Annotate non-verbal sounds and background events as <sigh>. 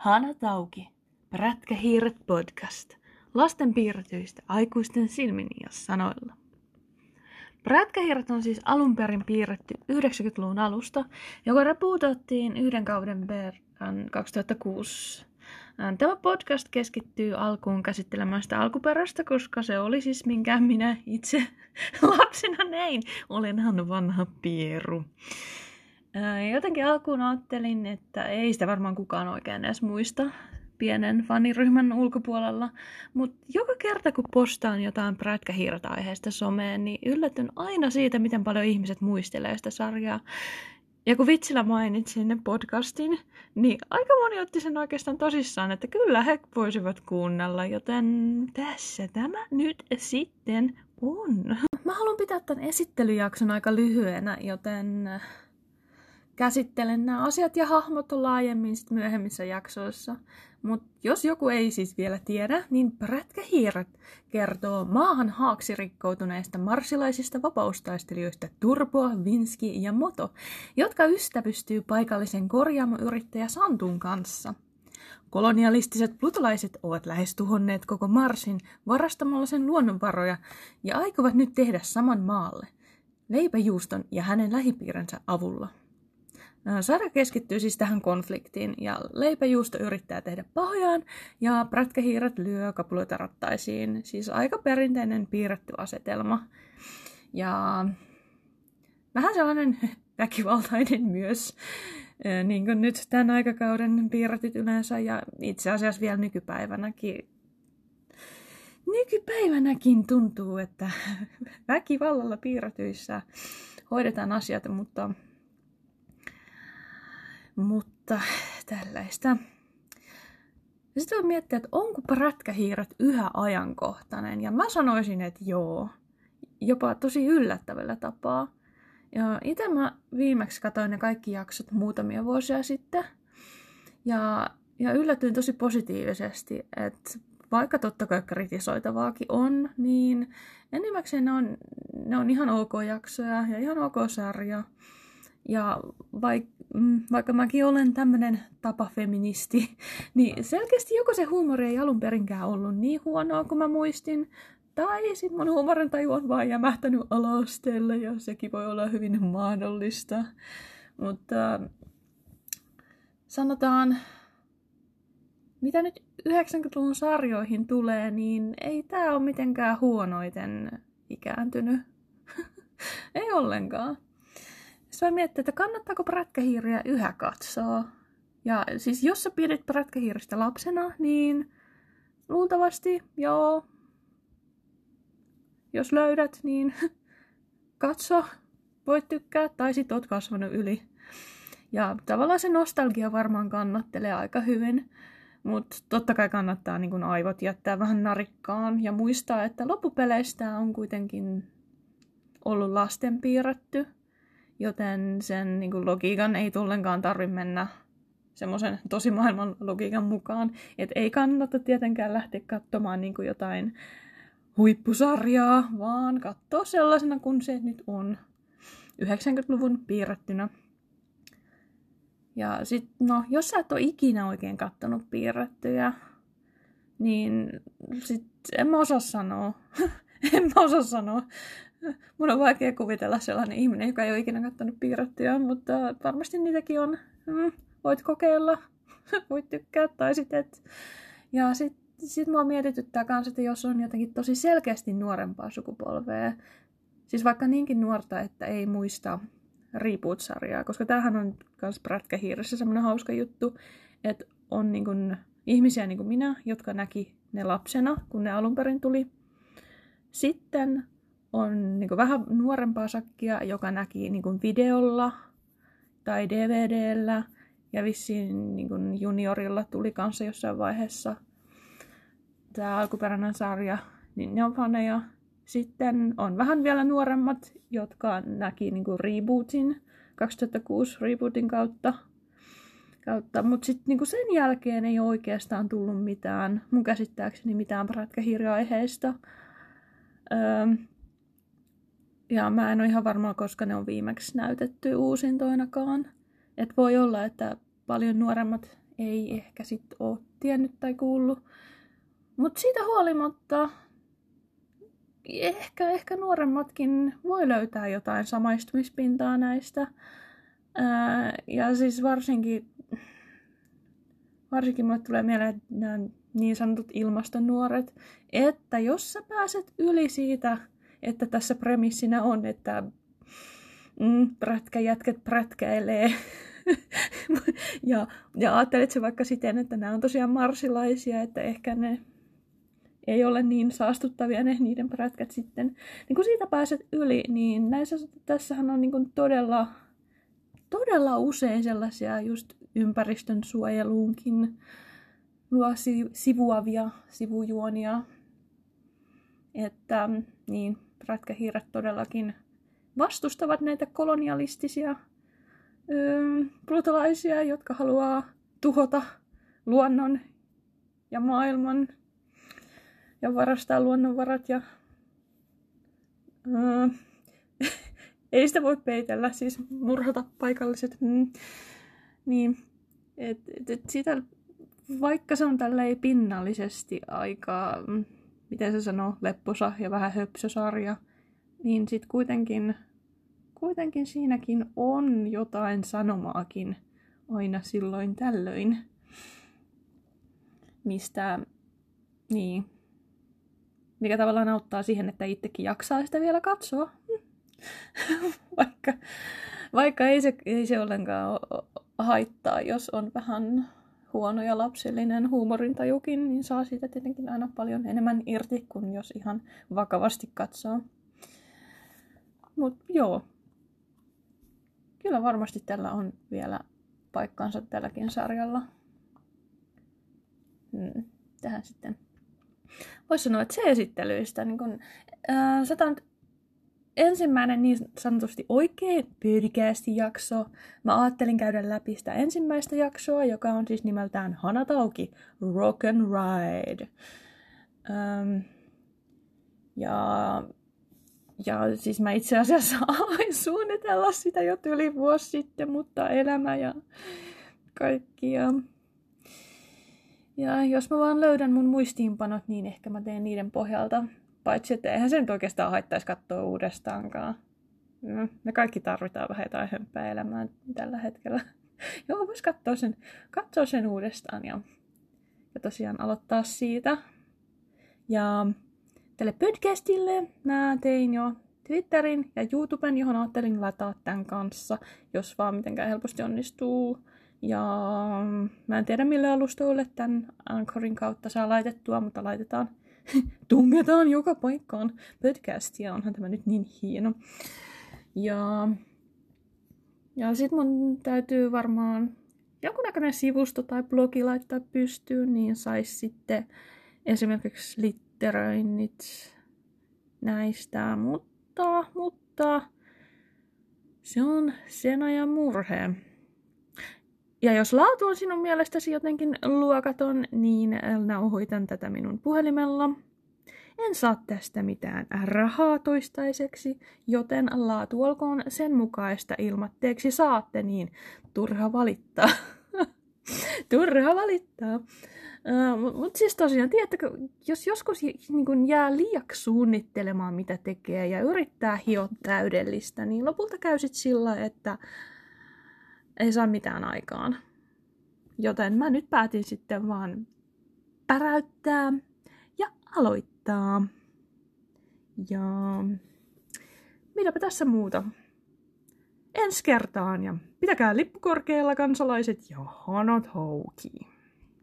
Hana Tauki, Prätkähiiret podcast, lasten piirretyistä aikuisten silmin ja sanoilla. Prätkähiiret on siis alun perin piirretty 90-luvun alusta, joka repuutattiin yhden kauden verran 2006. Tämä podcast keskittyy alkuun käsittelemään sitä alkuperäistä, koska se oli siis minkä minä itse <laughs> lapsena näin. Olenhan vanha pieru. Jotenkin alkuun ajattelin, että ei sitä varmaan kukaan oikein edes muista pienen faniryhmän ulkopuolella, mutta joka kerta kun postaan jotain prätkähiirata-aiheesta someen, niin yllätyn aina siitä, miten paljon ihmiset muistelee sitä sarjaa. Ja kun vitsillä mainitsin ne podcastin, niin aika moni otti sen oikeastaan tosissaan, että kyllä he voisivat kuunnella, joten tässä tämä nyt sitten on. Mä haluan pitää tämän esittelyjakson aika lyhyenä, joten käsittelen nämä asiat ja hahmot laajemmin sit myöhemmissä jaksoissa. Mutta jos joku ei siis vielä tiedä, niin Prätkähiiret kertoo maahan haaksi rikkoutuneista marsilaisista vapaustaistelijoista Turbo, Vinski ja Moto, jotka ystävystyy paikallisen korjaamoyrittäjä Santun kanssa. Kolonialistiset plutolaiset ovat lähes tuhonneet koko Marsin varastamalla sen luonnonvaroja ja aikovat nyt tehdä saman maalle, leipäjuuston ja hänen lähipiirinsä avulla. Sarja keskittyy siis tähän konfliktiin ja leipäjuusto yrittää tehdä pahojaan ja prätkähiiret lyö kapuloita rattaisiin. Siis aika perinteinen piirretty asetelma. Ja vähän sellainen <laughs> väkivaltainen myös, niin kuin nyt tämän aikakauden piirretyt yleensä ja itse asiassa vielä nykypäivänäkin. Nykypäivänäkin tuntuu, että <laughs> väkivallalla piirretyissä hoidetaan asiat, mutta mutta tällaista. Sitten voi miettiä, että onko prätkähiiret yhä ajankohtainen. Ja mä sanoisin, että joo. Jopa tosi yllättävällä tapaa. Ja itse mä viimeksi katsoin ne kaikki jaksot muutamia vuosia sitten. Ja, ja yllätyin tosi positiivisesti, että vaikka totta kai kritisoitavaakin on, niin enimmäkseen ne on, ne on ihan ok jaksoja ja ihan ok sarja. Ja vaik, mm, vaikka mäkin olen tämmöinen tapafeministi, <laughs> niin selkeästi joko se huumori ei alun perinkään ollut niin huonoa kuin mä muistin, tai sitten mun huumorintaju on vaan jämähtänyt alasteelle, ja sekin voi olla hyvin mahdollista. Mutta sanotaan, mitä nyt 90-luvun sarjoihin tulee, niin ei tämä ole mitenkään huonoiten ikääntynyt. <laughs> ei ollenkaan. Voi miettiä, että kannattaako prätkähiiriä yhä katsoa. Ja siis jos sä pidit prätkähiiristä lapsena, niin luultavasti joo. Jos löydät, niin <laughs> katso, voit tykkää, tai sit oot kasvanut yli. Ja tavallaan se nostalgia varmaan kannattelee aika hyvin. Mutta totta kai kannattaa niin kun aivot jättää vähän narikkaan ja muistaa, että loppupeleistä on kuitenkin ollut lasten piirretty joten sen niin kuin, logiikan ei tullenkaan tarvitse mennä semmoisen tosimaailman logiikan mukaan. Että ei kannata tietenkään lähteä katsomaan niin kuin jotain huippusarjaa, vaan katsoa sellaisena kuin se nyt on 90-luvun piirrettynä. Ja sit, no, jos sä et ole ikinä oikein kattonut piirrettyjä, niin sit en mä osaa sanoa. <laughs> en mä osaa sanoa. <laughs> Mun on vaikea kuvitella sellainen ihminen, joka ei ole ikinä katsonut piirrettyjä, mutta varmasti niitäkin on. Mm, voit kokeilla, <laughs> voit tykkää tai sitten Ja sitten sit mua mietityttää myös, että jos on jotenkin tosi selkeästi nuorempaa sukupolvea, siis vaikka niinkin nuorta, että ei muista Reboot-sarjaa, koska tämähän on myös prätkähiirissä semmoinen hauska juttu, että on niin kun ihmisiä niin kuin minä, jotka näki ne lapsena, kun ne alun perin tuli. Sitten on niin vähän nuorempaa sakkia, joka näki niin videolla tai DVDllä. Ja vissiin niin juniorilla tuli kanssa jossain vaiheessa tämä alkuperäinen sarja, niin ne on faneja. Sitten on vähän vielä nuoremmat, jotka näki niin rebootin, 2006 rebootin kautta. kautta. Mutta sitten niin sen jälkeen ei oikeastaan tullut mitään, mun käsittääkseni mitään prätkähirja-aiheista. Öö, ja mä en ole ihan varma, koska ne on viimeksi näytetty uusintoinakaan. Et voi olla, että paljon nuoremmat ei ehkä sit ole tiennyt tai kuullut. Mutta siitä huolimatta ehkä, ehkä nuoremmatkin voi löytää jotain samaistumispintaa näistä. Ää, ja siis varsinkin, varsinkin mulle tulee mieleen nämä niin sanotut ilmastonuoret, että jos sä pääset yli siitä, että tässä premissinä on, että mm, prätkäjätket prätkäilee, <laughs> ja, ja ajattelet se vaikka siten, että nämä on tosiaan marsilaisia, että ehkä ne ei ole niin saastuttavia ne niiden prätkät sitten. Niin kun siitä pääset yli, niin näissä, tässähän on niin todella, todella usein sellaisia just ympäristön suojeluunkin sivuavia sivujuonia. Että niin, prätkähiiret todellakin vastustavat näitä kolonialistisia öö, plutolaisia, jotka haluaa tuhota luonnon ja maailman ja varastaa luonnonvarat ja öö, <laughs> ei sitä voi peitellä, siis murhata paikalliset. Mm, niin, et, et, et sitä, vaikka se on tälleen pinnallisesti aika, mm, miten se sanoo, lepposa ja vähän höpsösarja, niin sit kuitenkin, kuitenkin siinäkin on jotain sanomaakin aina silloin tällöin, mistä, niin, mikä tavallaan auttaa siihen, että itsekin jaksaa sitä vielä katsoa. <laughs> vaikka, vaikka ei se, ei se ollenkaan haittaa, jos on vähän huono ja lapsellinen huumorintajukin, niin saa siitä tietenkin aina paljon enemmän irti kuin jos ihan vakavasti katsoo. Mutta joo, kyllä varmasti tällä on vielä paikkansa tälläkin sarjalla. Hmm. Tähän sitten voisi sanoa, että se esittelyistä. Niin kun, äh, sata ensimmäinen niin sanotusti oikein podcast-jakso. Mä ajattelin käydä läpi sitä ensimmäistä jaksoa, joka on siis nimeltään Hanatauki Rock and Ride. Ähm, ja, ja siis mä itse asiassa <laughs> aloin suunnitella sitä jo yli vuosi sitten, mutta elämä ja kaikki. Ja ja jos mä vaan löydän mun muistiinpanot, niin ehkä mä teen niiden pohjalta. Paitsi, että eihän se nyt oikeastaan haittaisi katsoa uudestaankaan. No, me kaikki tarvitaan vähän jotain hömpää elämään tällä hetkellä. <laughs> Joo, vois katsoa sen, katsoa sen uudestaan ja, ja tosiaan aloittaa siitä. Ja tälle podcastille mä tein jo Twitterin ja YouTuben, johon ajattelin lataa tämän kanssa, jos vaan mitenkään helposti onnistuu ja mä en tiedä millä alustoille tämän Anchorin kautta saa laitettua, mutta laitetaan, <laughs> tungetaan joka paikkaan podcastia. Onhan tämä nyt niin hieno. Ja, ja sit mun täytyy varmaan jonkunnäköinen sivusto tai blogi laittaa pystyyn, niin sais sitten esimerkiksi litteröinnit näistä, mutta, mutta se on sen ajan murhe. Ja jos laatu on sinun mielestäsi jotenkin luokaton, niin nauhoitan tätä minun puhelimella. En saa tästä mitään rahaa toistaiseksi, joten laatu olkoon sen mukaista ilmatteeksi saatte, niin turha valittaa. <laughs> turha valittaa. Uh, Mutta siis tosiaan, tiedättekö, jos joskus niin kun jää liiaksi suunnittelemaan, mitä tekee, ja yrittää hioa täydellistä, niin lopulta käy sit sillä, että ei saa mitään aikaan. Joten mä nyt päätin sitten vaan päräyttää ja aloittaa. Ja mitäpä tässä muuta. Ensi kertaan ja pitäkää lippu korkealla kansalaiset ja hanat houki.